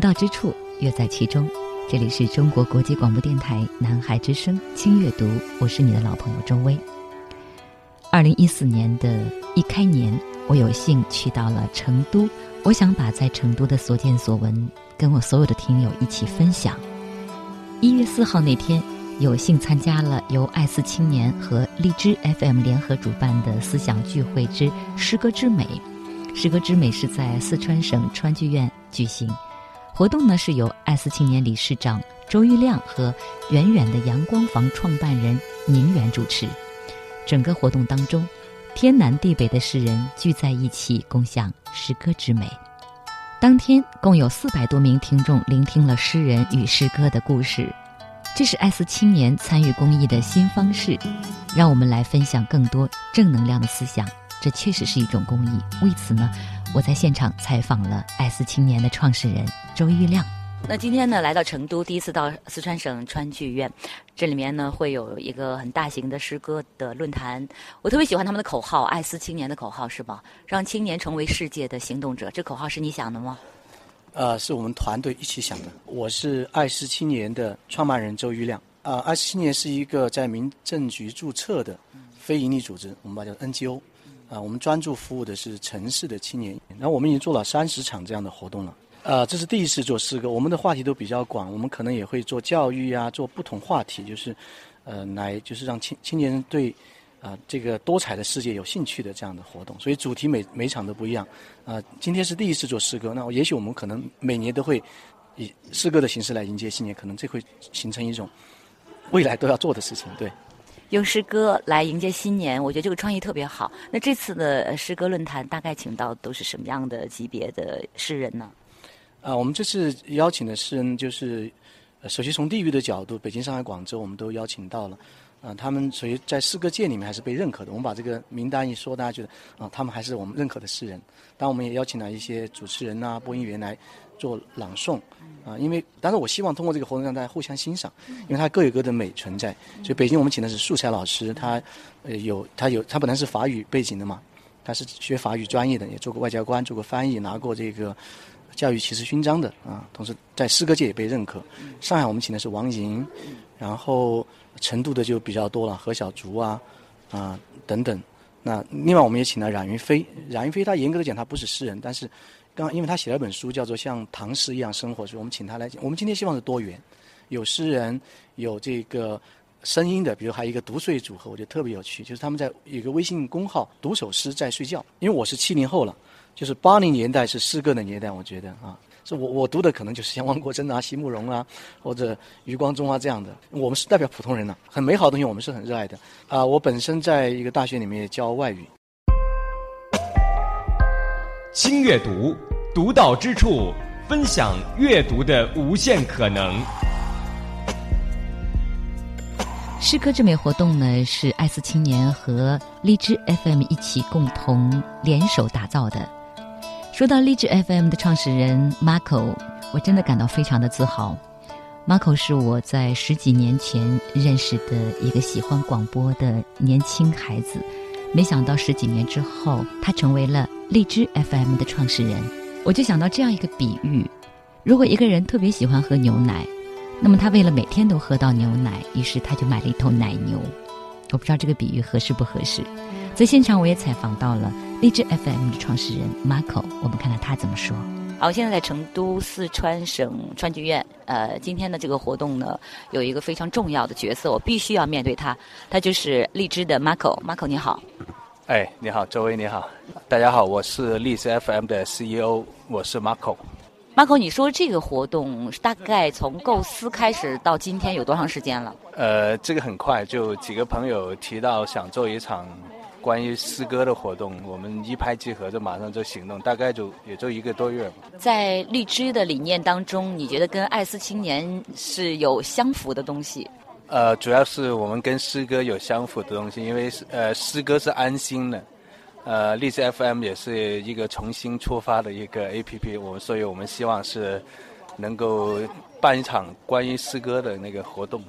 到之处，乐在其中。这里是中国国际广播电台南海之声轻阅读，我是你的老朋友周薇。二零一四年的一开年，我有幸去到了成都，我想把在成都的所见所闻跟我所有的听友一起分享。一月四号那天，有幸参加了由爱思青年和荔枝 FM 联合主办的思想聚会之诗歌之美。诗歌之美是在四川省川剧院举行。活动呢是由爱思青年理事长周玉亮和远远的阳光房创办人宁远主持。整个活动当中，天南地北的诗人聚在一起，共享诗歌之美。当天共有四百多名听众聆听了诗人与诗歌的故事。这是爱思青年参与公益的新方式，让我们来分享更多正能量的思想。这确实是一种公益。为此呢。我在现场采访了爱思青年的创始人周玉亮。那今天呢，来到成都，第一次到四川省川剧院，这里面呢会有一个很大型的诗歌的论坛。我特别喜欢他们的口号，“爱思青年”的口号是吧？让青年成为世界的行动者。这口号是你想的吗？呃，是我们团队一起想的。我是爱思青年的创办人周玉亮。啊，爱思青年是一个在民政局注册的非营利组织，我们把它叫 NGO。啊，我们专注服务的是城市的青年，那我们已经做了三十场这样的活动了。呃，这是第一次做诗歌，我们的话题都比较广，我们可能也会做教育呀，做不同话题，就是，呃，来就是让青青年人对，啊，这个多彩的世界有兴趣的这样的活动。所以主题每每场都不一样。啊，今天是第一次做诗歌，那也许我们可能每年都会以诗歌的形式来迎接新年，可能这会形成一种未来都要做的事情，对。用诗歌来迎接新年，我觉得这个创意特别好。那这次的诗歌论坛大概请到都是什么样的级别的诗人呢？啊，我们这次邀请的诗人就是，首先从地域的角度，北京、上海、广州我们都邀请到了。啊，他们属于在诗歌界里面还是被认可的。我们把这个名单一说，大家觉得啊，他们还是我们认可的诗人。当然，我们也邀请了一些主持人啊、播音员来做朗诵。啊，因为，但是我希望通过这个活动让大家互相欣赏，因为它各有各的美存在。所以北京我们请的是素材老师，他呃有他有他本来是法语背景的嘛，他是学法语专业的，也做过外交官，做过翻译，拿过这个教育骑士勋章的啊。同时在诗歌界也被认可。上海我们请的是王莹，然后成都的就比较多了，何小竹啊啊等等。那另外我们也请了冉云飞，冉云飞他严格的讲他不是诗人，但是。刚，因为他写了本书，叫做《像唐诗一样生活》，所以我们请他来讲。我们今天希望是多元，有诗人，有这个声音的，比如还有一个读睡组合，我觉得特别有趣。就是他们在一个微信公号读首诗在睡觉。因为我是七零后了，就是八零年代是诗歌的年代，我觉得啊，是我我读的可能就是像汪国真啊、席慕容啊，或者余光中啊这样的。我们是代表普通人呢，很美好的东西，我们是很热爱的。啊，我本身在一个大学里面教外语。轻阅读，独到之处，分享阅读的无限可能。诗歌之美活动呢，是爱思青年和荔枝 FM 一起共同联手打造的。说到荔枝 FM 的创始人 Marco，我真的感到非常的自豪。Marco 是我在十几年前认识的一个喜欢广播的年轻孩子，没想到十几年之后，他成为了。荔枝 FM 的创始人，我就想到这样一个比喻：如果一个人特别喜欢喝牛奶，那么他为了每天都喝到牛奶，于是他就买了一头奶牛。我不知道这个比喻合适不合适。在现场，我也采访到了荔枝 FM 的创始人 Marco，我们看看他怎么说。好，我现在在成都四川省川剧院。呃，今天的这个活动呢，有一个非常重要的角色，我必须要面对他，他就是荔枝的 Marco。Marco，你好。哎，你好，周威，你好，大家好，我是荔枝 FM 的 CEO，我是 Marco。Marco，你说这个活动大概从构思开始到今天有多长时间了？呃，这个很快，就几个朋友提到想做一场关于诗歌的活动，我们一拍即合，就马上就行动，大概就也就一个多月。在荔枝的理念当中，你觉得跟爱思青年是有相符的东西？呃，主要是我们跟诗歌有相符的东西，因为呃，诗歌是安心的，呃，荔枝 FM 也是一个重新出发的一个 APP，我们所以我们希望是能够办一场关于诗歌的那个活动。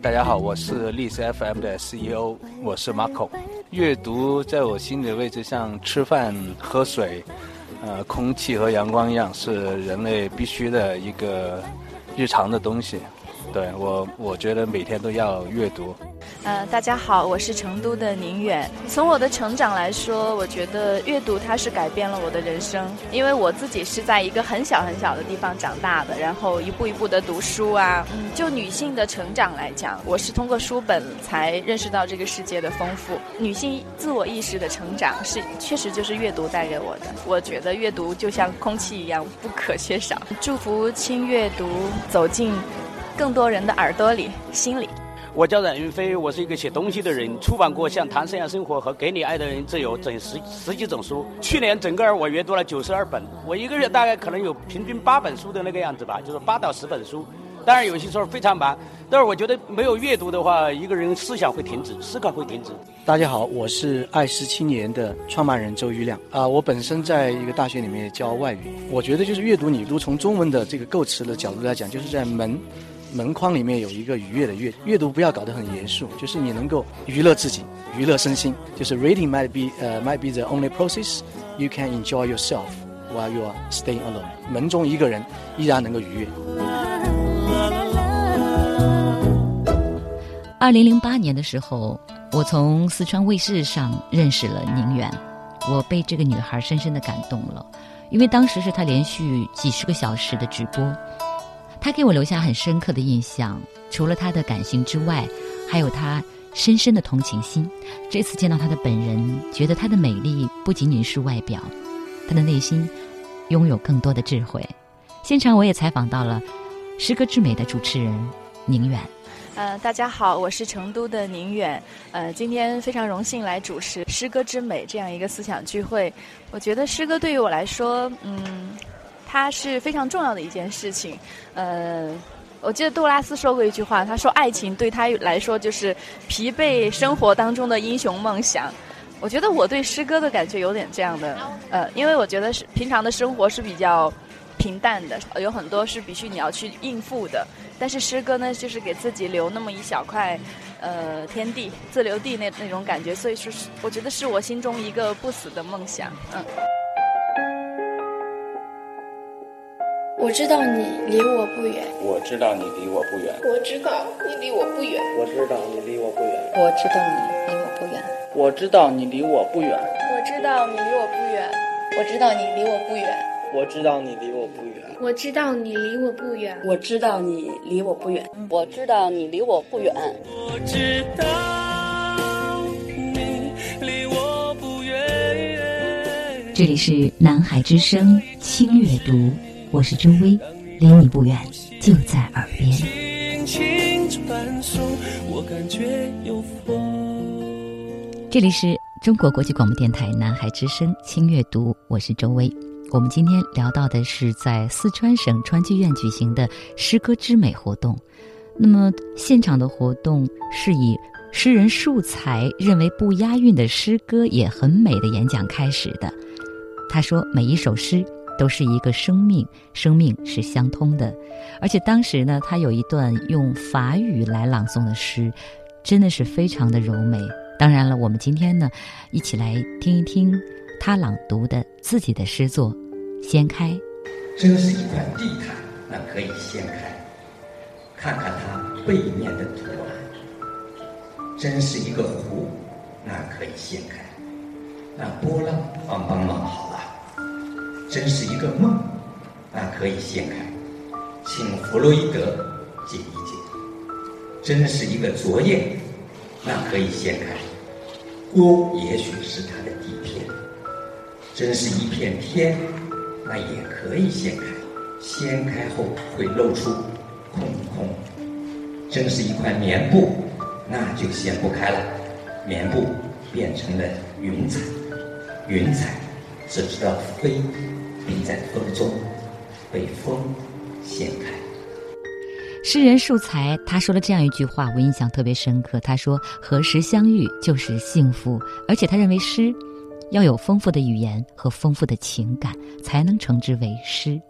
大家好，我是荔枝 FM 的 CEO，我是 Marco。阅读在我心里的位置像吃饭、喝水，呃，空气和阳光一样，是人类必须的一个。日常的东西，对我，我觉得每天都要阅读。呃，大家好，我是成都的宁远。从我的成长来说，我觉得阅读它是改变了我的人生，因为我自己是在一个很小很小的地方长大的，然后一步一步的读书啊。嗯，就女性的成长来讲，我是通过书本才认识到这个世界的丰富。女性自我意识的成长是确实就是阅读带给我的。我觉得阅读就像空气一样不可缺少。祝福轻阅读走进更多人的耳朵里、心里。我叫冉云飞，我是一个写东西的人，出版过像《谈生涯生活》和《给你爱的人自由》整十十几种书。去年整个我阅读了九十二本，我一个月大概可能有平均八本书的那个样子吧，就是八到十本书。当然有些时候非常忙，但是我觉得没有阅读的话，一个人思想会停止，思考会停止。大家好，我是爱思青年的创办人周瑜亮啊，我本身在一个大学里面教外语，我觉得就是阅读，你如从中文的这个构词的角度来讲，就是在门。门框里面有一个愉悦的阅阅读，不要搞得很严肃，就是你能够娱乐自己，娱乐身心。就是 reading might be 呃 might be the only process you can enjoy yourself while you are staying alone。门中一个人依然能够愉悦。二零零八年的时候，我从四川卫视上认识了宁远，我被这个女孩深深的感动了，因为当时是她连续几十个小时的直播。他给我留下很深刻的印象，除了他的感性之外，还有他深深的同情心。这次见到他的本人，觉得他的美丽不仅仅是外表，他的内心拥有更多的智慧。现场我也采访到了《诗歌之美》的主持人宁远。呃，大家好，我是成都的宁远。呃，今天非常荣幸来主持《诗歌之美》这样一个思想聚会。我觉得诗歌对于我来说，嗯。它是非常重要的一件事情，呃，我记得杜拉斯说过一句话，他说爱情对他来说就是疲惫生活当中的英雄梦想。我觉得我对诗歌的感觉有点这样的，呃，因为我觉得是平常的生活是比较平淡的，有很多是必须你要去应付的，但是诗歌呢，就是给自己留那么一小块，呃，天地自留地那那种感觉，所以说，我觉得是我心中一个不死的梦想，嗯。我知道你离我不远，我知道你离我不远，我知道你离我不远，我知道你离我不远，我知道你离我不远，我知道你离我不远，我知道你离我不远，我知道你离我不远，我知道你离我不远，我知道你离我不远，我知道你离我不远，我知道你离我不远，我知道你离我不远。这里是南海之声轻阅读。我是周薇，离你不远，就在耳边。轻轻传送，我感觉有风这里是中国国际广播电台南海之声轻阅读，我是周薇。我们今天聊到的是在四川省川剧院举行的诗歌之美活动。那么现场的活动是以诗人树才认为不押韵的诗歌也很美的演讲开始的。他说：“每一首诗。”都是一个生命，生命是相通的，而且当时呢，他有一段用法语来朗诵的诗，真的是非常的柔美。当然了，我们今天呢，一起来听一听他朗读的自己的诗作《掀开》。真是一块地毯，那可以掀开，看看它背面的图案。真是一个湖，那可以掀开，那波浪帮帮忙好。真是一个梦，那可以掀开，请弗洛伊德解一解。真是一个昨夜，那可以掀开，锅也许是他的底片。真是一片天，那也可以掀开，掀开后会露出空空。真是一块棉布，那就掀不开了，棉布变成了云彩，云彩只知道飞，在风中被风掀开。诗人树才他说了这样一句话，我印象特别深刻。他说：“何时相遇就是幸福。”而且他认为诗要有丰富的语言和丰富的情感，才能称之为诗。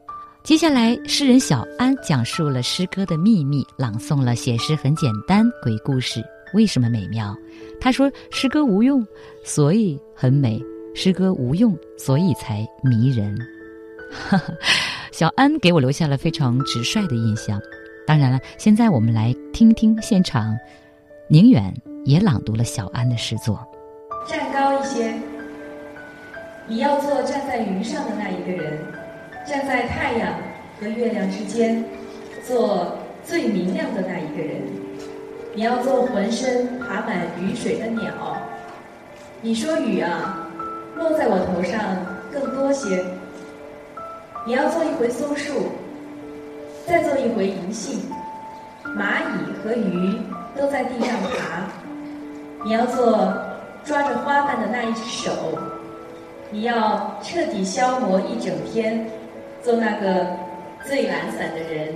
接下来，诗人小安讲述了诗歌的秘密，朗诵了写诗很简单，鬼故事为什么美妙？他说：“诗歌无用，所以很美；诗歌无用，所以才迷人。” 小安给我留下了非常直率的印象。当然了，现在我们来听听现场，宁远也朗读了小安的诗作。站高一些，你要做站在云上的那一个人。站在太阳和月亮之间，做最明亮的那一个人。你要做浑身爬满雨水的鸟。你说雨啊，落在我头上更多些。你要做一回松树，再做一回银杏。蚂蚁和鱼都在地上爬。你要做抓着花瓣的那一只手。你要彻底消磨一整天。做那个最懒散的人。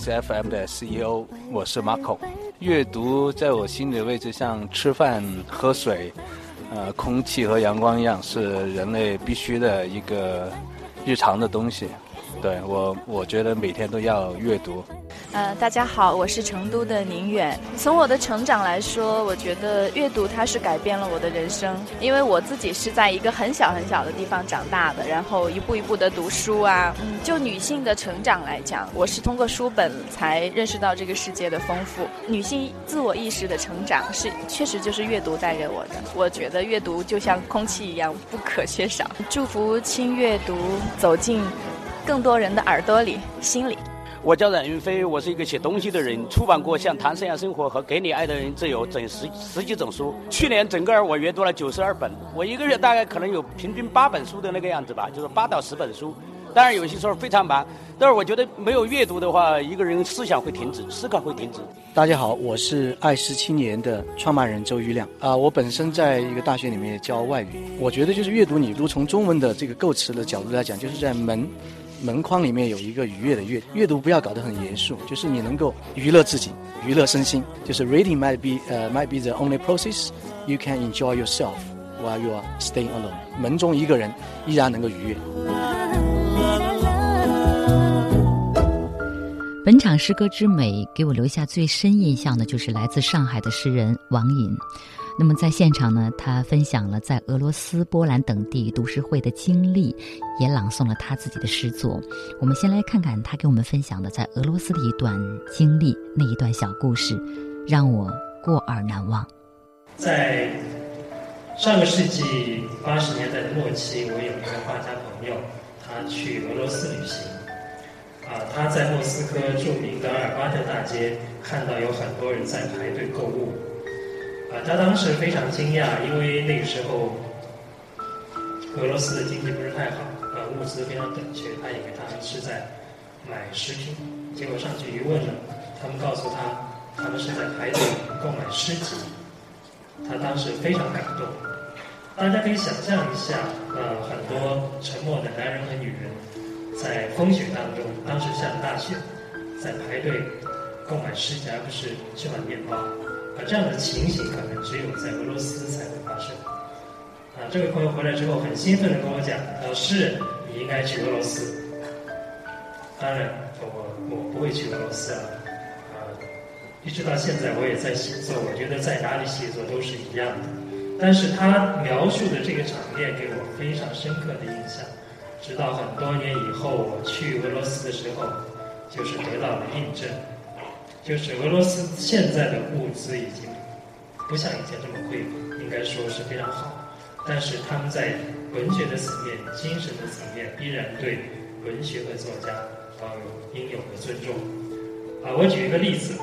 C F M 的 CEO，我是 Marco。阅读在我心里的位置像吃饭、喝水，呃，空气和阳光一样，是人类必须的一个日常的东西。对我，我觉得每天都要阅读。呃，大家好，我是成都的宁远。从我的成长来说，我觉得阅读它是改变了我的人生，因为我自己是在一个很小很小的地方长大的，然后一步一步的读书啊。嗯，就女性的成长来讲，我是通过书本才认识到这个世界的丰富。女性自我意识的成长是确实就是阅读带给我的。我觉得阅读就像空气一样不可缺少。祝福轻阅读走进更多人的耳朵里、心里。我叫冉云飞，我是一个写东西的人，出版过像《谈生涯生活》和《给你爱的人自由》整十十几种书。去年整个我阅读了九十二本，我一个月大概可能有平均八本书的那个样子吧，就是八到十本书。当然有些时候非常忙，但是我觉得没有阅读的话，一个人思想会停止，思考会停止。大家好，我是爱思青年的创办人周瑜亮啊。我本身在一个大学里面教外语，我觉得就是阅读，你如从中文的这个构词的角度来讲，就是在门门框里面有一个愉悦的阅阅读，不要搞得很严肃，就是你能够娱乐自己，娱乐身心。就是 reading might be 呃、might be the only process you can enjoy yourself while you are staying alone。门中一个人依然能够愉悦。本场诗歌之美给我留下最深印象的就是来自上海的诗人王颖。那么在现场呢，他分享了在俄罗斯、波兰等地读诗会的经历，也朗诵了他自己的诗作。我们先来看看他给我们分享的在俄罗斯的一段经历，那一段小故事，让我过耳难忘。在上个世纪八十年代的末期，我有一个画家朋友，他去俄罗斯旅行。啊，他在莫斯科著名的阿尔巴特大街看到有很多人在排队购物。啊，他当时非常惊讶，因为那个时候俄罗斯的经济不是太好，呃，物资非常短缺。他以为他们是在买食品，结果上去一问呢，他们告诉他，他们是在排队购买诗集。他当时非常感动。大家可以想象一下，呃，很多沉默的男人和女人。在风雪当中，当时下大雪，在排队购买诗集，而不是去买面包。啊，这样的情形可能只有在俄罗斯才会发生。啊，这位朋友回来之后很兴奋地跟我讲：“老师，你应该去俄罗斯。”当然，我我不会去俄罗斯了。啊，一直到现在我也在写作，我觉得在哪里写作都是一样的。但是他描述的这个场面给我非常深刻的印象。直到很多年以后，我去俄罗斯的时候，就是得到了印证，就是俄罗斯现在的物资已经不像以前这么匮乏，应该说是非常好。但是他们在文学的层面、精神的层面，依然对文学和作家保有应有的尊重。啊，我举一个例子，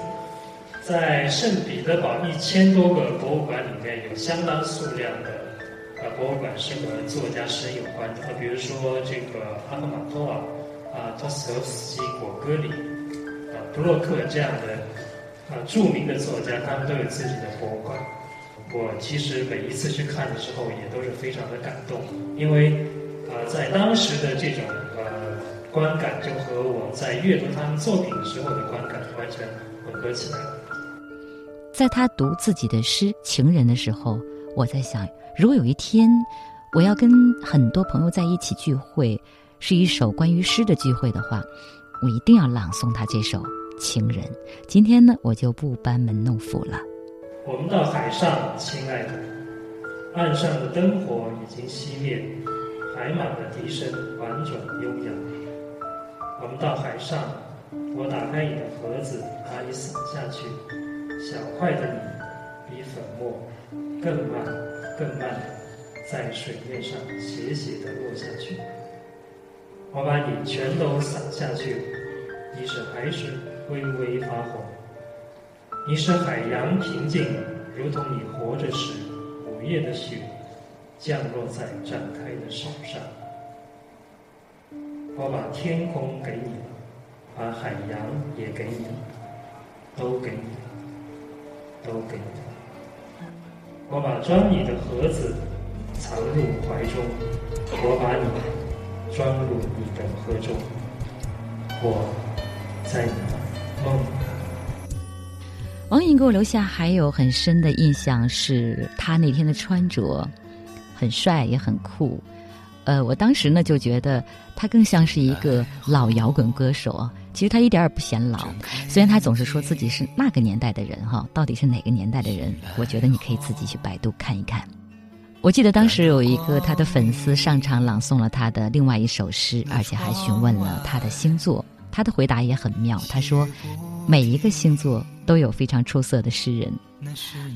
在圣彼得堡一千多个博物馆里面，有相当数量的。啊，博物馆是和作家诗有关的啊，比如说这个阿赫玛托瓦、啊托斯托夫斯基、果戈里、布洛克这样的啊著名的作家，他们都有自己的博物馆。我其实每一次去看的时候，也都是非常的感动，因为啊在当时的这种呃观感，就和我在阅读他们作品的时候的观感完全混合起来。在他读自己的诗《情人》的时候，我在想。如果有一天，我要跟很多朋友在一起聚会，是一首关于诗的聚会的话，我一定要朗诵他这首《情人》。今天呢，我就不班门弄斧了。我们到海上，亲爱的，岸上的灯火已经熄灭，海马的笛声婉转悠扬。我们到海上，我打开你的盒子，把你撒下去，小块的你比粉末更慢。更慢在水面上斜斜的落下去。我把你全都撒下去，你是海水微微发红，你使海洋平静，如同你活着时午夜的雪降落在展开的手上。我把天空给你了，把海洋也给你，都给你，都给你。我把装你的盒子藏入怀中，我把你装入你的盒中，我在你的。王颖给我留下还有很深的印象，是他那天的穿着很帅也很酷。呃，我当时呢就觉得他更像是一个老摇滚歌手啊。其实他一点也不显老，虽然他总是说自己是那个年代的人哈，到底是哪个年代的人？我觉得你可以自己去百度看一看。我记得当时有一个他的粉丝上场朗诵了他的另外一首诗，而且还询问了他的星座。他的回答也很妙，他说每一个星座都有非常出色的诗人。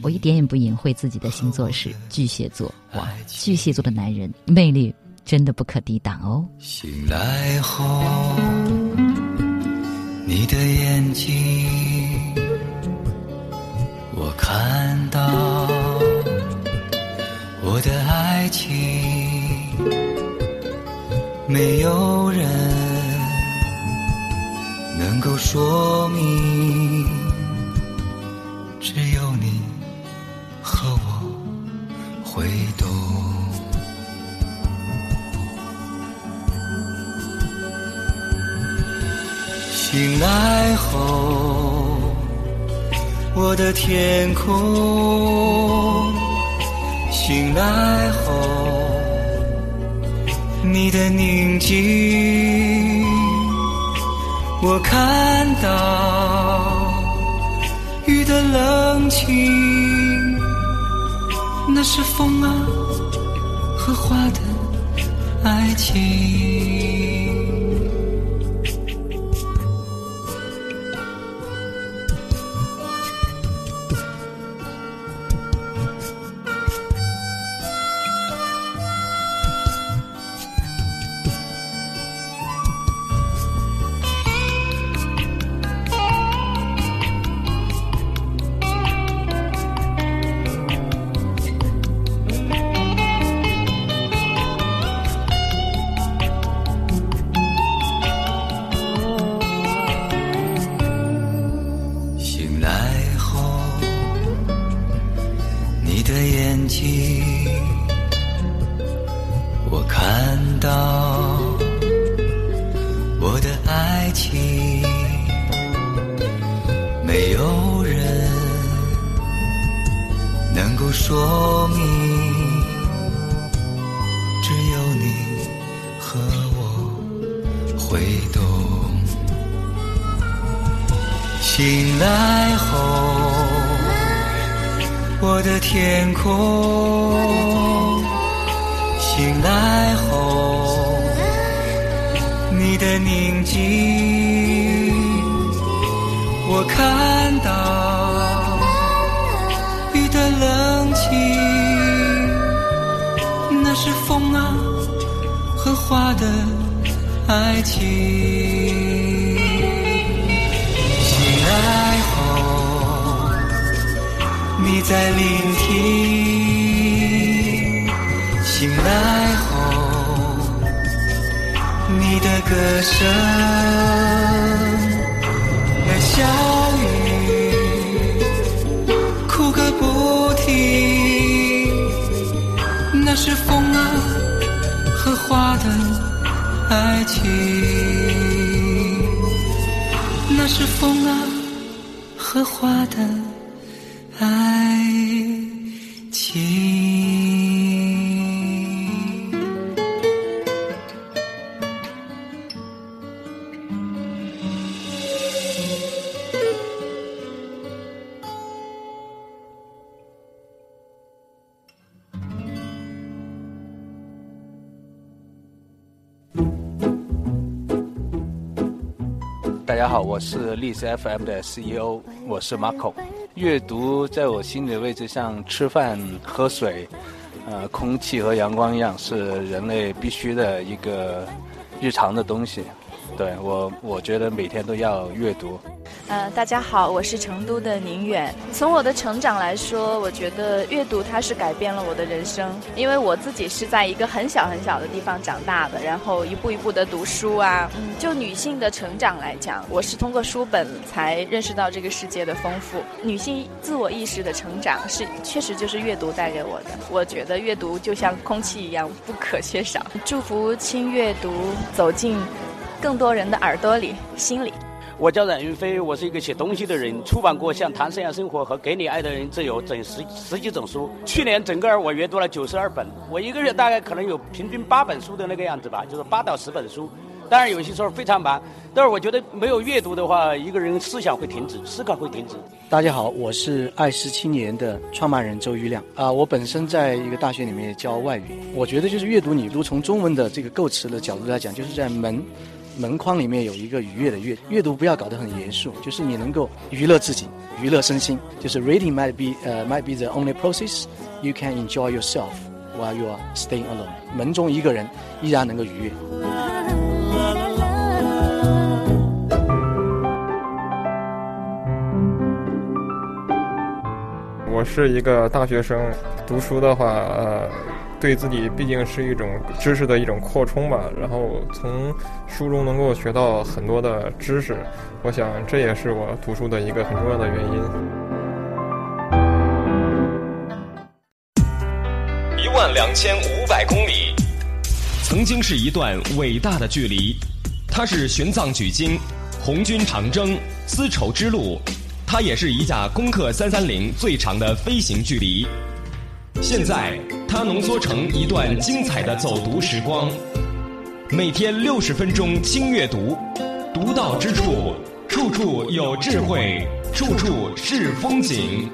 我一点也不隐晦自己的星座是巨蟹座，哇，巨蟹座的男人魅力真的不可抵挡哦。醒来后。你的眼睛，我看到我的爱情，没有人能够说明，只有你和我会懂。醒来后，我的天空，醒来后。你的宁静，我看到雨的冷清，那是风啊和花的爱情。你的歌声和小雨哭个不停，那是风啊和花的爱情，那是风啊和花的是历史 FM 的 CEO，我是 Marco。阅读在我心里的位置像吃饭、喝水，呃，空气和阳光一样，是人类必须的一个日常的东西。对我，我觉得每天都要阅读。呃，大家好，我是成都的宁远。从我的成长来说，我觉得阅读它是改变了我的人生，因为我自己是在一个很小很小的地方长大的，然后一步一步的读书啊。嗯，就女性的成长来讲，我是通过书本才认识到这个世界的丰富。女性自我意识的成长是确实就是阅读带给我的。我觉得阅读就像空气一样不可缺少。祝福轻阅读走进更多人的耳朵里、心里。我叫冉云飞，我是一个写东西的人，出版过像《谈生涯生活》和《给你爱的人自由》整十十几种书。去年整个我阅读了九十二本，我一个月大概可能有平均八本书的那个样子吧，就是八到十本书。当然有些时候非常忙，但是我觉得没有阅读的话，一个人思想会停止，思考会停止。大家好，我是爱思青年的创办人周玉亮啊，我本身在一个大学里面教外语，我觉得就是阅读，你如从中文的这个构词的角度来讲，就是在门。门框里面有一个愉悦的阅阅读，不要搞得很严肃，就是你能够娱乐自己，娱乐身心。就是 reading might be 呃 might be the only process you can enjoy yourself while you are staying alone。门中一个人依然能够愉悦。我我是一个大学生，读书的话，呃，对自己毕竟是一种知识的一种扩充吧。然后从书中能够学到很多的知识，我想这也是我读书的一个很重要的原因。一万两千五百公里，曾经是一段伟大的距离，它是玄奘取经、红军长征、丝绸之路。它也是一架攻克三三零最长的飞行距离。现在，它浓缩成一段精彩的走读时光。每天六十分钟轻阅读，读到之处，处处有智慧，处处是风景。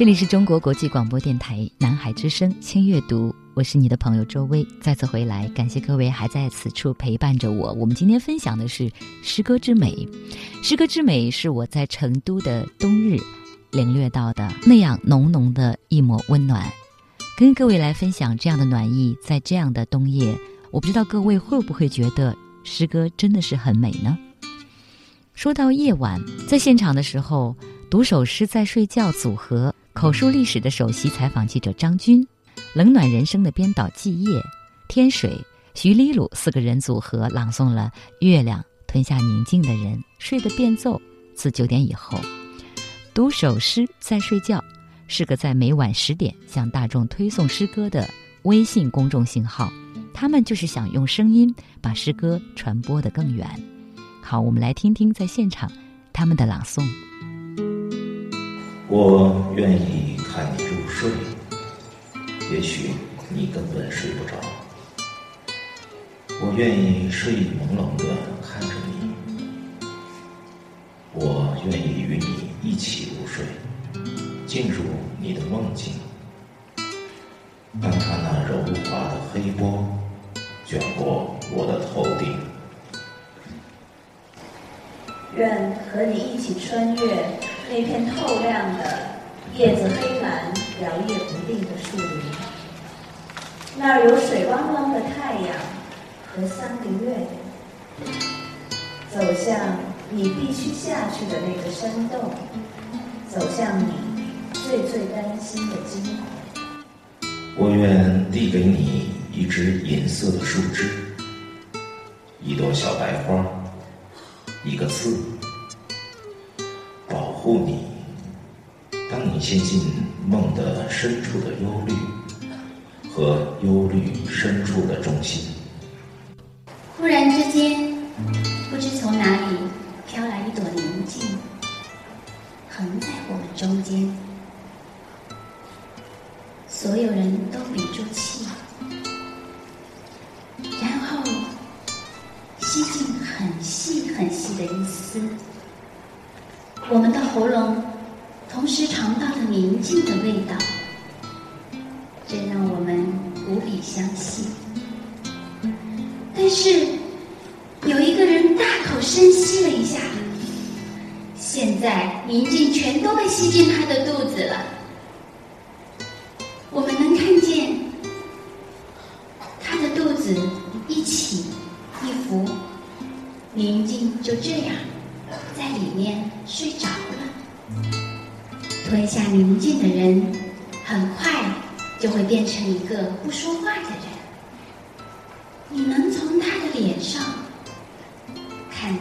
这里是中国国际广播电台南海之声轻阅读，我是你的朋友周薇。再次回来，感谢各位还在此处陪伴着我。我们今天分享的是诗歌之美，诗歌之美是我在成都的冬日领略到的那样浓浓的一抹温暖。跟各位来分享这样的暖意，在这样的冬夜，我不知道各位会不会觉得诗歌真的是很美呢？说到夜晚，在现场的时候，读首诗在睡觉组合。口述历史的首席采访记者张军，冷暖人生的编导季叶、天水、徐丽鲁四个人组合朗诵了《月亮吞下宁静的人》，睡得变奏。自九点以后，读首诗再睡觉，是个在每晚十点向大众推送诗歌的微信公众信号。他们就是想用声音把诗歌传播得更远。好，我们来听听在现场他们的朗诵。我愿意看你入睡，也许你根本睡不着。我愿意睡意朦胧地看着你，我愿意与你一起入睡，进入你的梦境。看它那柔滑的黑波卷过我的头顶，愿和你一起穿越。那片透亮的叶子黑蓝、摇曳不定的树林，那儿有水汪汪的太阳和三个月亮。走向你必须下去的那个山洞，走向你最最担心的惊。我愿递给你一支银色的树枝，一朵小白花，一个字。保护你，当你陷进梦的深处的忧虑和忧虑深处的中心。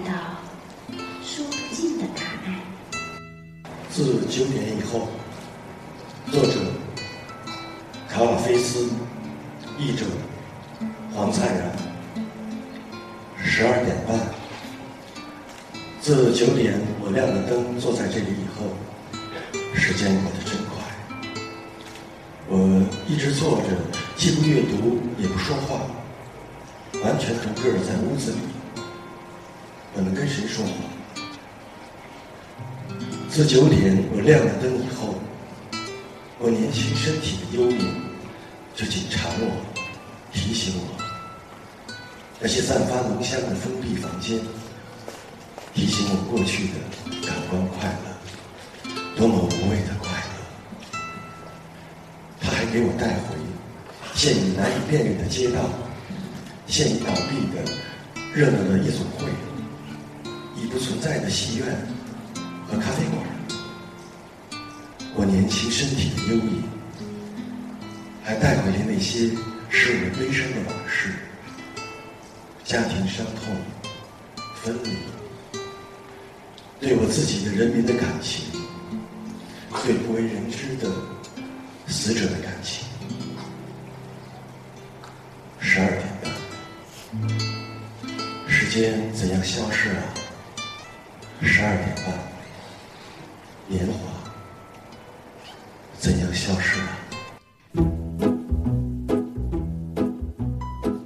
到说不尽的答案。自九点以后，作者卡瓦菲斯，译者黄灿然，十二点半。自九点，我亮了灯，坐在这里以后，时间过得真快。我一直坐着，既不阅读，也不说话，完全独个儿在屋子里。我能跟谁说话？自九点，我亮了灯以后，我年轻身体的幽灵就紧缠我，提醒我，那些散发浓香的封闭房间。提醒我过去的感官快乐，多么无谓的快乐！他还给我带回现已难以辨认的街道，现已倒闭的热闹的夜总会，不存在的戏院和咖啡馆，我年轻身体的优异，还带回了那些使我悲伤的往事：家庭伤痛、分离，对我自己的人民的感情，对不为人知的死者的感情。十二点半，时间怎样消逝啊？十二点半，年华怎样消失啊？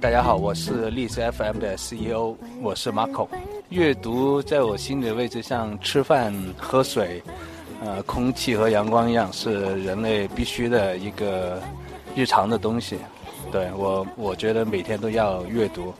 大家好，我是荔枝 FM 的 CEO，我是 Marco。阅读在我心里的位置像吃饭、喝水、呃，空气和阳光一样，是人类必须的一个日常的东西。对我，我觉得每天都要阅读。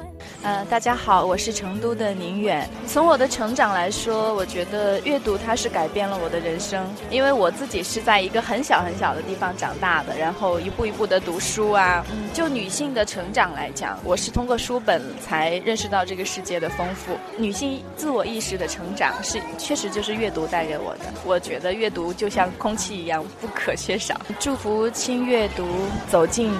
呃，大家好，我是成都的宁远。从我的成长来说，我觉得阅读它是改变了我的人生，因为我自己是在一个很小很小的地方长大的，然后一步一步的读书啊。嗯，就女性的成长来讲，我是通过书本才认识到这个世界的丰富。女性自我意识的成长是确实就是阅读带给我的。我觉得阅读就像空气一样不可缺少。祝福轻阅读走进。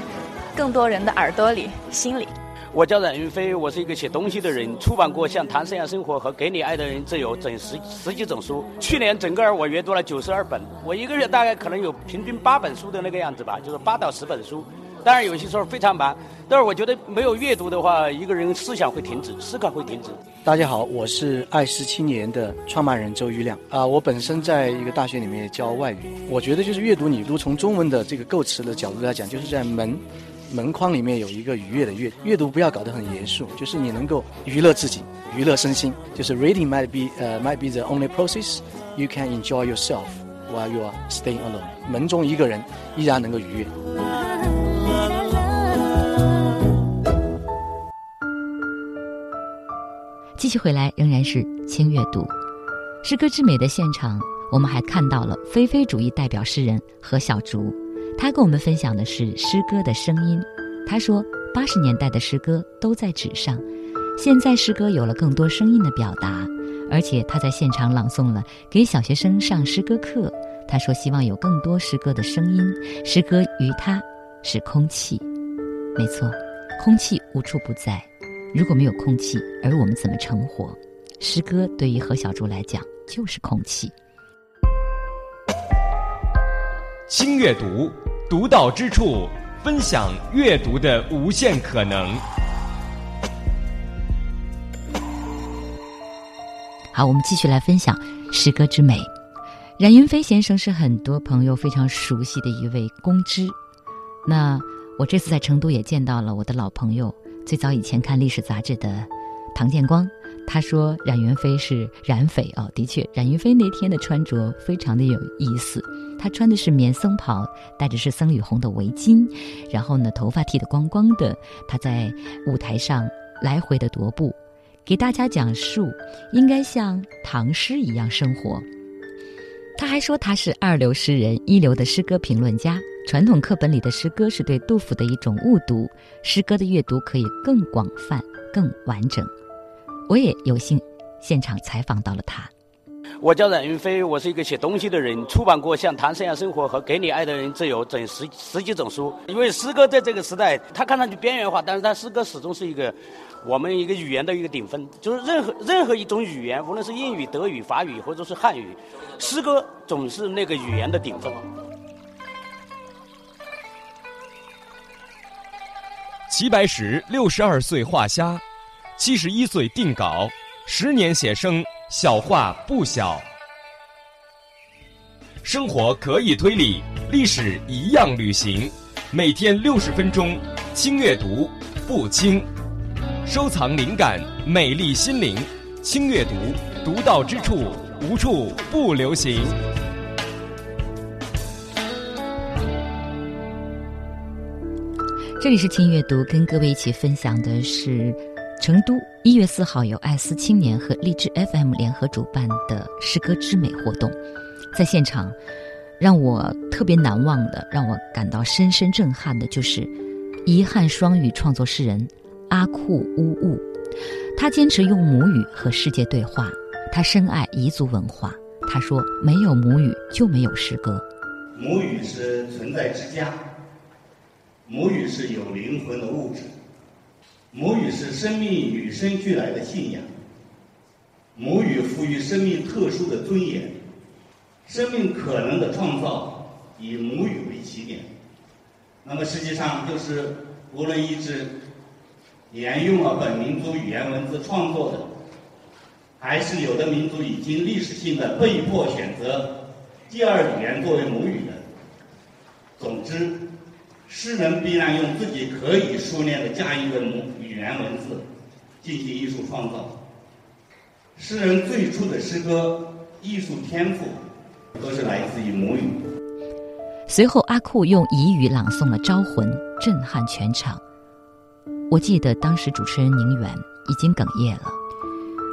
更多人的耳朵里、心里。我叫冉云飞，我是一个写东西的人，出版过像《谈生涯生活》和《给你爱的人自由》整十十几种书。去年整个我阅读了九十二本，我一个月大概可能有平均八本书的那个样子吧，就是八到十本书。当然有些时候非常忙，但是我觉得没有阅读的话，一个人思想会停止，思考会停止。大家好，我是爱思青年的创办人周玉亮啊，我本身在一个大学里面教外语，我觉得就是阅读，你读从中文的这个构词的角度来讲，就是在门。门框里面有一个愉悦的阅阅读，不要搞得很严肃，就是你能够娱乐自己，娱乐身心。就是 reading might be 呃 might be the only process you can enjoy yourself while you are staying alone。门中一个人依然能够愉悦。继续回来，仍然是轻阅读，诗歌之美的现场，我们还看到了非非主义代表诗人何小竹。他跟我们分享的是诗歌的声音。他说，八十年代的诗歌都在纸上，现在诗歌有了更多声音的表达，而且他在现场朗诵了给小学生上诗歌课。他说，希望有更多诗歌的声音。诗歌于他是空气，没错，空气无处不在。如果没有空气，而我们怎么成活？诗歌对于何小竹来讲就是空气。轻阅读，独到之处，分享阅读的无限可能。好，我们继续来分享诗歌之美。冉云飞先生是很多朋友非常熟悉的一位公知。那我这次在成都也见到了我的老朋友，最早以前看历史杂志的唐建光。他说冉云飞是冉匪哦，的确，冉云飞那天的穿着非常的有意思。他穿的是棉僧袍，戴着是僧侣红的围巾，然后呢，头发剃得光光的。他在舞台上来回的踱步，给大家讲述应该像唐诗一样生活。他还说他是二流诗人，一流的诗歌评论家。传统课本里的诗歌是对杜甫的一种误读，诗歌的阅读可以更广泛、更完整。我也有幸现场采访到了他。我叫冉云飞，我是一个写东西的人，出版过像《谈生涯生活》和《给你爱的人自由》整十十几种书。因为诗歌在这个时代，它看上去边缘化，但是它诗歌始终是一个我们一个语言的一个顶峰。就是任何任何一种语言，无论是英语、德语、法语，或者是汉语，诗歌总是那个语言的顶峰。齐白石六十二岁画虾，七十一岁定稿，十年写生。小话不小，生活可以推理，历史一样旅行。每天六十分钟，轻阅读不轻，收藏灵感，美丽心灵。轻阅读，独到之处，无处不流行。这里是轻阅读，跟各位一起分享的是。成都一月四号有爱思青年和励志 FM 联合主办的诗歌之美活动，在现场，让我特别难忘的，让我感到深深震撼的，就是遗憾双语创作诗人阿库乌乌。他坚持用母语和世界对话，他深爱彝族文化。他说：“没有母语就没有诗歌。母语是存在之家，母语是有灵魂的物质，母语是生命与生俱来的信仰。母语赋予生命特殊的尊严，生命可能的创造以母语为起点。那么实际上就是无论一直沿用了本民族语言文字创作的。”还是有的民族已经历史性的被迫选择第二语言作为母语的。总之，诗人必然用自己可以熟练的驾驭的母语言文字进行艺术创造。诗人最初的诗歌艺术天赋都是来自于母语。随后，阿库用彝语朗诵了《招魂》，震撼全场。我记得当时主持人宁远已经哽咽了。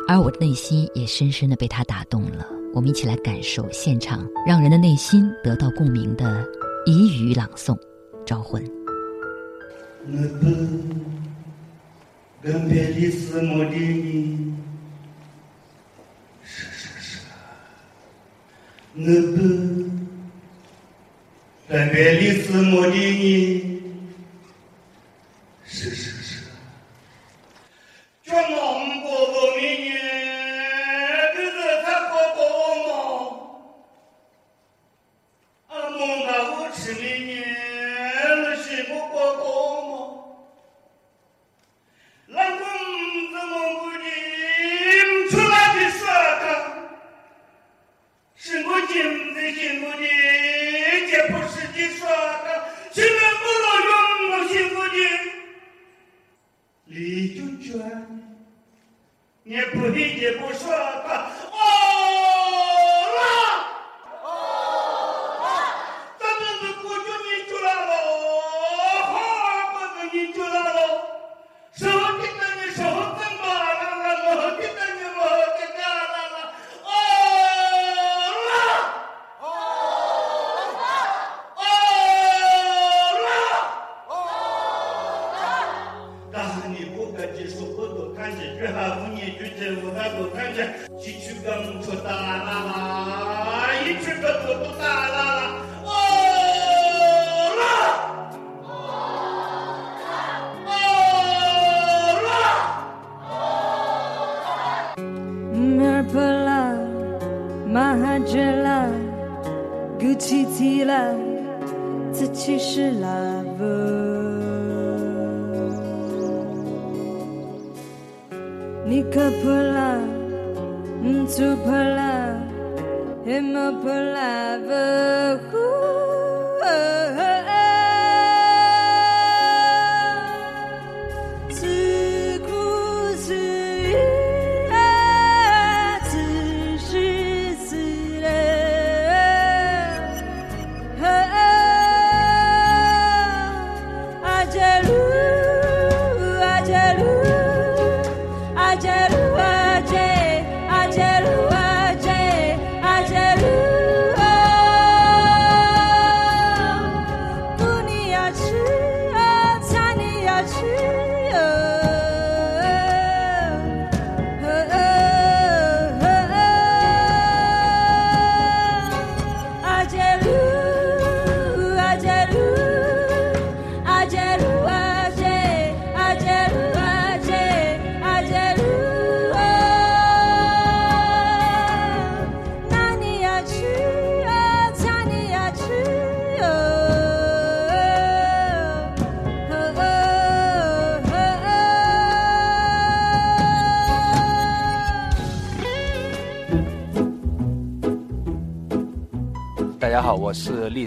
而我的内心也深深的被他打动了。我们一起来感受现场让人的内心得到共鸣的彝语朗诵《招魂》。更别提字没的你，是是是。我不更别提字没的你，是是是。叫，过忙，俺们他不吃力呢，二媳妇过过。老公，怎么不听？从来不说他是我顶的幸福的，也不是你说的。现在不能用我幸福的理由劝你，不听也，不说吧。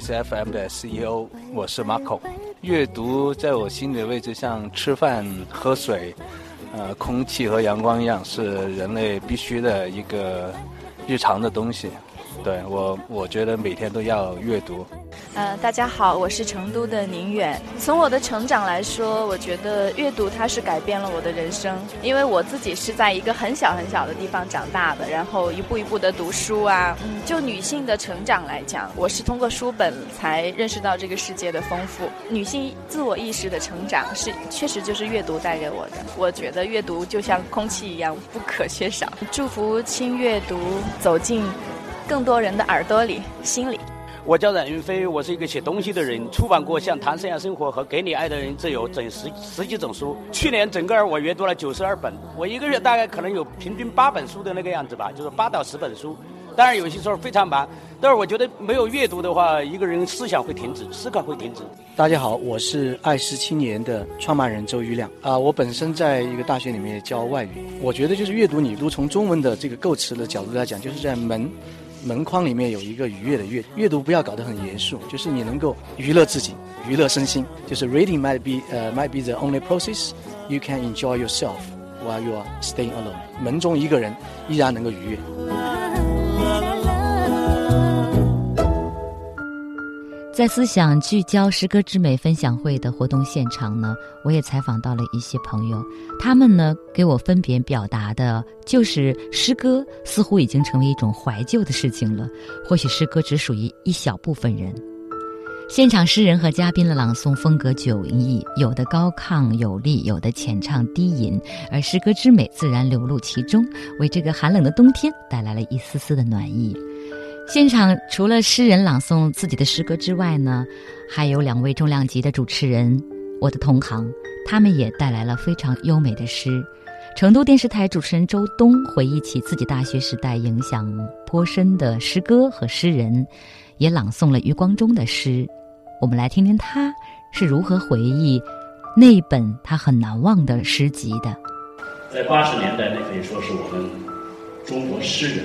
C F M 的 CEO，我是 Marco。阅读在我心里的位置像吃饭、喝水，呃，空气和阳光一样，是人类必须的一个日常的东西。对我，我觉得每天都要阅读。呃，大家好，我是成都的宁远。从我的成长来说，我觉得阅读它是改变了我的人生，因为我自己是在一个很小很小的地方长大的，然后一步一步的读书啊。嗯，就女性的成长来讲，我是通过书本才认识到这个世界的丰富。女性自我意识的成长是确实就是阅读带给我的。我觉得阅读就像空气一样不可缺少。祝福轻阅读走进。更多人的耳朵里、心里。我叫冉云飞，我是一个写东西的人，出版过像《谈生涯生活》和《给你爱的人自由》整十十几种书。去年整个我阅读了九十二本，我一个月大概可能有平均八本书的那个样子吧，就是八到十本书。当然有些时候非常忙，但是我觉得没有阅读的话，一个人思想会停止，思考会停止。大家好，我是爱思青年的创办人周瑜亮啊，我本身在一个大学里面教外语，我觉得就是阅读，你读从中文的这个构词的角度来讲，就是在门。门框里面有一个愉悦的阅阅读，不要搞得很严肃，就是你能够娱乐自己，娱乐身心。就是 reading might be 呃 might be the only process you can enjoy yourself while you are staying alone。门中一个人依然能够愉悦。在思想聚焦诗歌之美分享会的活动现场呢，我也采访到了一些朋友，他们呢给我分别表达的就是诗歌似乎已经成为一种怀旧的事情了，或许诗歌只属于一小部分人。现场诗人和嘉宾的朗诵风格迥异，有的高亢有力，有的浅唱低吟，而诗歌之美自然流露其中，为这个寒冷的冬天带来了一丝丝的暖意。现场除了诗人朗诵自己的诗歌之外呢，还有两位重量级的主持人，我的同行，他们也带来了非常优美的诗。成都电视台主持人周东回忆起自己大学时代影响颇深的诗歌和诗人，也朗诵了余光中的诗。我们来听听他是如何回忆那本他很难忘的诗集的。在八十年代，那可以说是我们中国诗人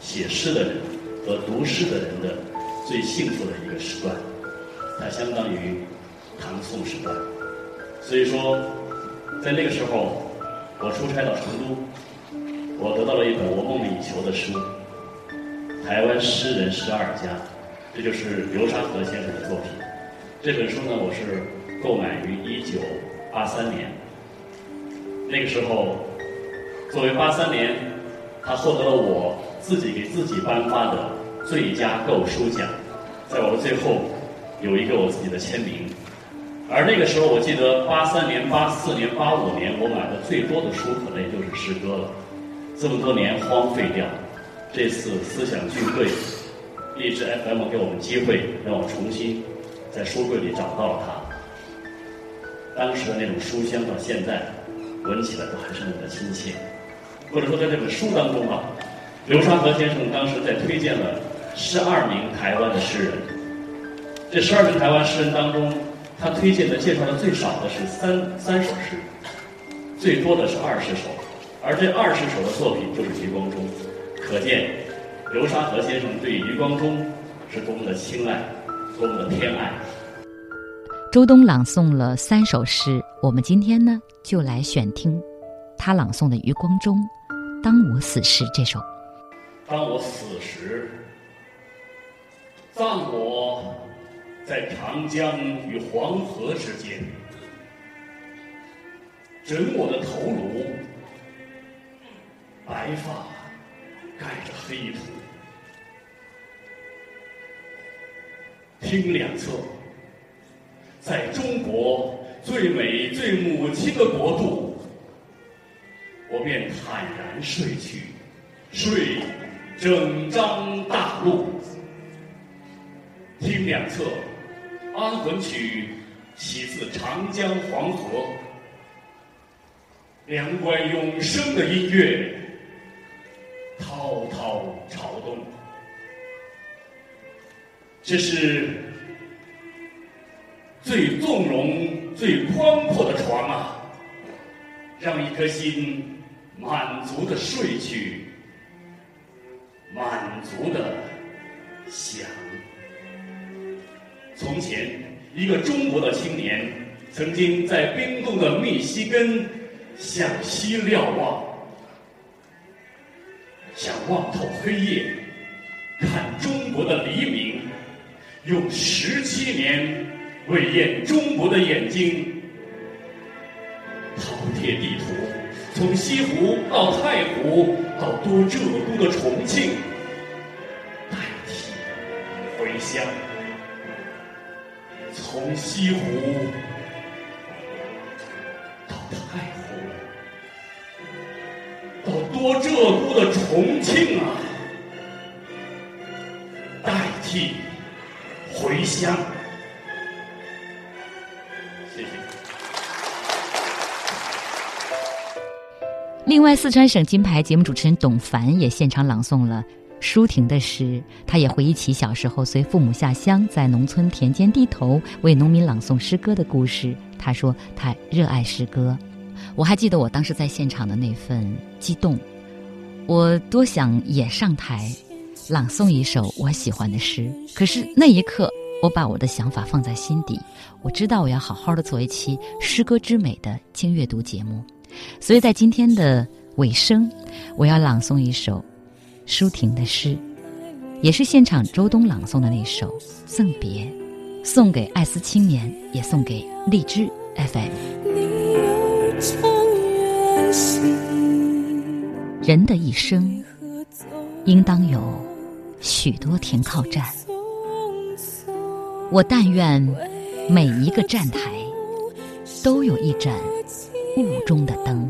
写诗的人。和读诗的人的最幸福的一个时段，它相当于唐宋时段。所以说，在那个时候，我出差到成都，我得到了一本我梦寐以求的书《台湾诗人十二家》，这就是流沙河先生的作品。这本书呢，我是购买于一九八三年。那个时候，作为八三年，他获得了我。自己给自己颁发的最佳购书奖，在我的最后有一个我自己的签名。而那个时候，我记得八三年、八四年、八五年，我买的最多的书可能也就是诗歌了。这么多年荒废掉，这次思想聚会，励志 FM 给我们机会，让我重新在书柜里找到了它。当时的那种书香，到现在闻起来都还是那么的亲切。或者说，在这本书当中啊。刘沙河先生当时在推荐了十二名台湾的诗人，这十二名台湾诗人当中，他推荐的介绍的最少的是三三首诗，最多的是二十首，而这二十首的作品就是余光中，可见刘沙河先生对余光中是多么的青睐，多么的偏爱。周东朗诵了三首诗，我们今天呢就来选听他朗诵的余光中《当我死时》这首。当我死时，葬我在长江与黄河之间，枕我的头颅，白发盖着黑土，听两侧，在中国最美最母亲的国度，我便坦然睡去，睡。整张大陆，听两侧，安魂曲起自长江黄河，两关永生的音乐，滔滔潮动。这是最纵容、最宽阔的床啊，让一颗心满足的睡去。满足的想。从前，一个中国的青年曾经在冰冻的密西根向西瞭望，想望透黑夜，看中国的黎明，用十七年为验中国的眼睛。饕餮地图，从西湖到太湖，到多浙都的重庆，代替回乡。从西湖到太湖，到多浙都的重庆啊，代替回乡。另外，四川省金牌节目主持人董凡也现场朗诵了舒婷的诗。他也回忆起小时候随父母下乡，在农村田间地头为农民朗诵诗歌的故事。他说他热爱诗歌。我还记得我当时在现场的那份激动，我多想也上台朗诵一首我喜欢的诗。可是那一刻，我把我的想法放在心底，我知道我要好好的做一期诗歌之美的轻阅读节目。所以在今天的尾声，我要朗诵一首舒婷的诗，也是现场周冬朗诵的那首《赠别》，送给爱思青年，也送给荔枝 FM。人的一生，应当有许多停靠站。我但愿每一个站台都有一盏。雾中的灯，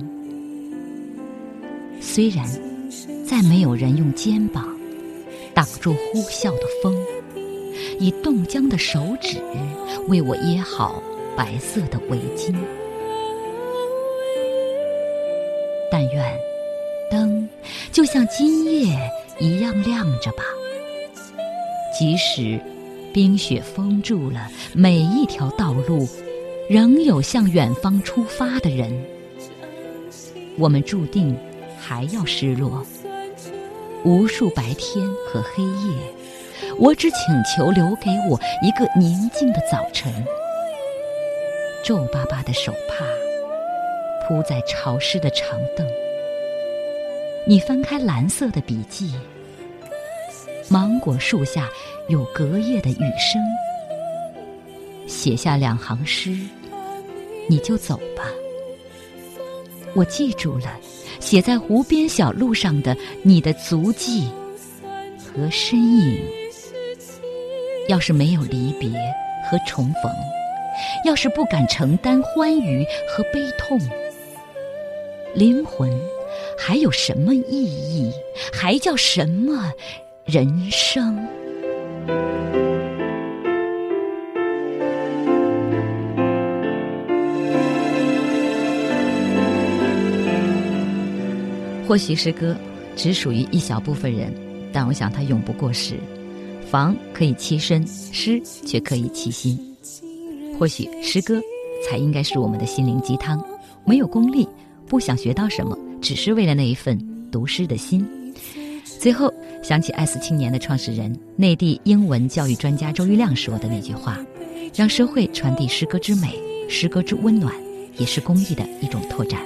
虽然再没有人用肩膀挡住呼啸的风，以冻僵的手指为我掖好白色的围巾，但愿灯就像今夜一样亮着吧。即使冰雪封住了每一条道路。仍有向远方出发的人，我们注定还要失落。无数白天和黑夜，我只请求留给我一个宁静的早晨。皱巴巴的手帕铺在潮湿的长凳，你翻开蓝色的笔记，芒果树下有隔夜的雨声，写下两行诗。你就走吧，我记住了写在湖边小路上的你的足迹和身影。要是没有离别和重逢，要是不敢承担欢愉和悲痛，灵魂还有什么意义？还叫什么人生？或许诗歌只属于一小部分人，但我想它永不过时。房可以栖身，诗却可以栖心。或许诗歌才应该是我们的心灵鸡汤。没有功利，不想学到什么，只是为了那一份读诗的心。最后想起爱思青年的创始人、内地英文教育专家周玉亮说的那句话：“让社会传递诗歌之美，诗歌之温暖，也是公益的一种拓展。”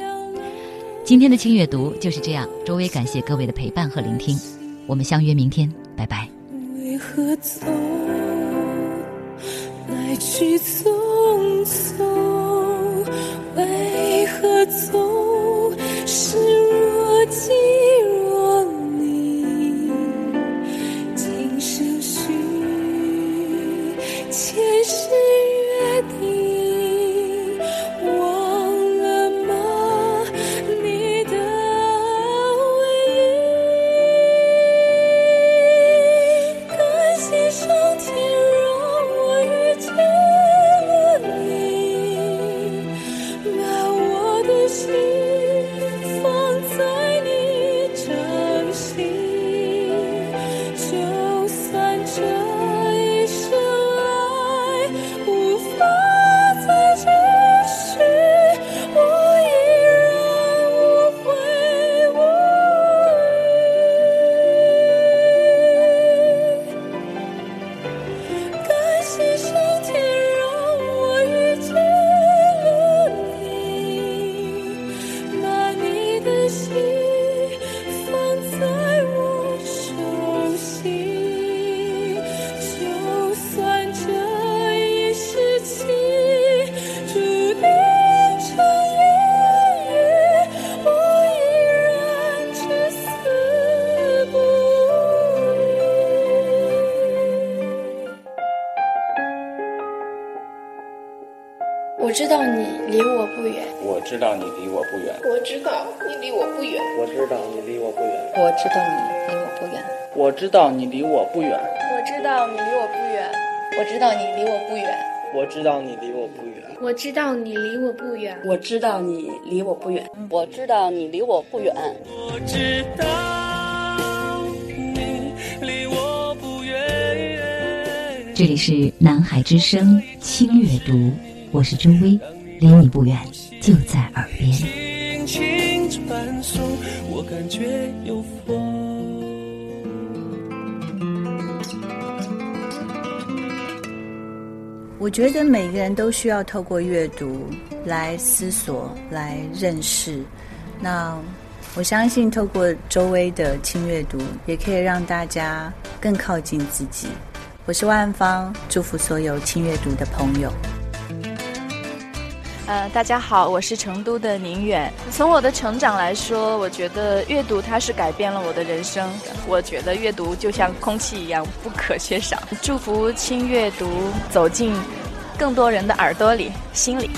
今天的轻阅读就是这样，周薇感谢各位的陪伴和聆听，我们相约明天，拜拜。为何走来去匆匆？为何走是若即知道你离我不远。我知道你离我不远。我知道你离我不远。我知道你离我不远。我知道你离我不远。我知道你离我不远。我知道你离我不远。我知道你离我不远。我知道你离我不远。我知道你离我不远。我知道你离我不远。我知道你离我不远。我知道你离我不远。这里是南海之声轻阅读，我是周薇，离你不远，就在耳边。轻轻传送，我感觉有风。我觉得每个人都需要透过阅读来思索、来认识。那我相信，透过周薇的轻阅读，也可以让大家更靠近自己。我是万芳，祝福所有轻阅读的朋友。呃，大家好，我是成都的宁远。从我的成长来说，我觉得阅读它是改变了我的人生。我觉得阅读就像空气一样不可缺少。祝福轻阅读走进更多人的耳朵里、心里。